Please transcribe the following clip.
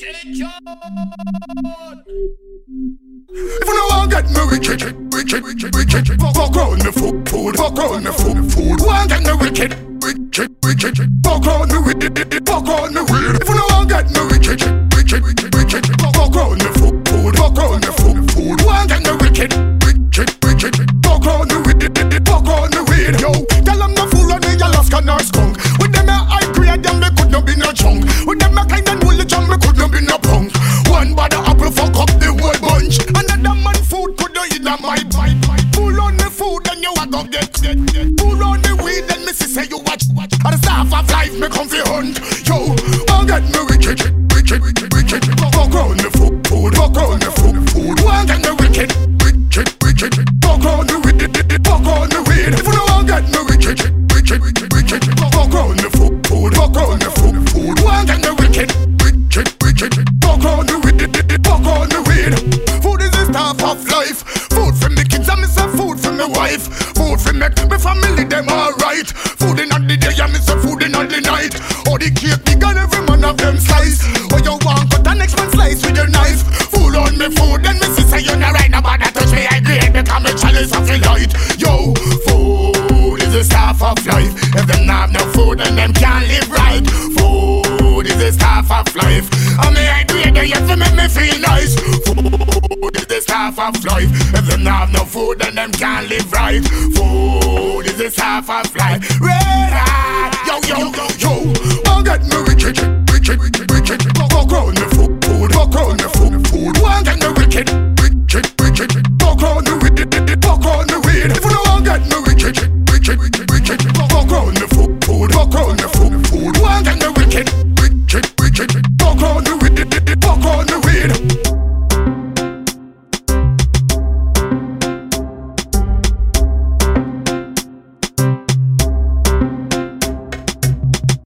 If you don't want get me wicked, wicked, wicked, wicked, fuck around the food, food, fuck around the food, food. Want get me wicked, wicked, wicked, fuck around the wicked, fuck around the weird. If you don't want get me wicked, wicked, wicked, wicked, fuck around the food, food, fuck around the food, food. Want get me wicked, wicked, wicked, fuck around the wicked, fuck around the weird. Yo, tell 'em the fool on the Alaska nor skunk. A go get get get. Pull the weed, then me see say you watch watch. At the start of life, me come fi hunt. Yo, I get me wicked, wicked, wicked, wicked. Food for make me family them alright. Food in the day and me say food in the night. All the cake big and every man of them slice. Oh you want cut the next man slice with your knife. Food on me food and me say you not right nobody touch me I grade because me chalice of the light. Yo, food is the stuff of life. If them not have no food then them can't live right. Food is the stuff of life. I me I grade you have to make me feel nice. Food is the stuff of life. Them not have no food and them can't live right. Food is the stuff of life. Red hot. Yo yo yo. I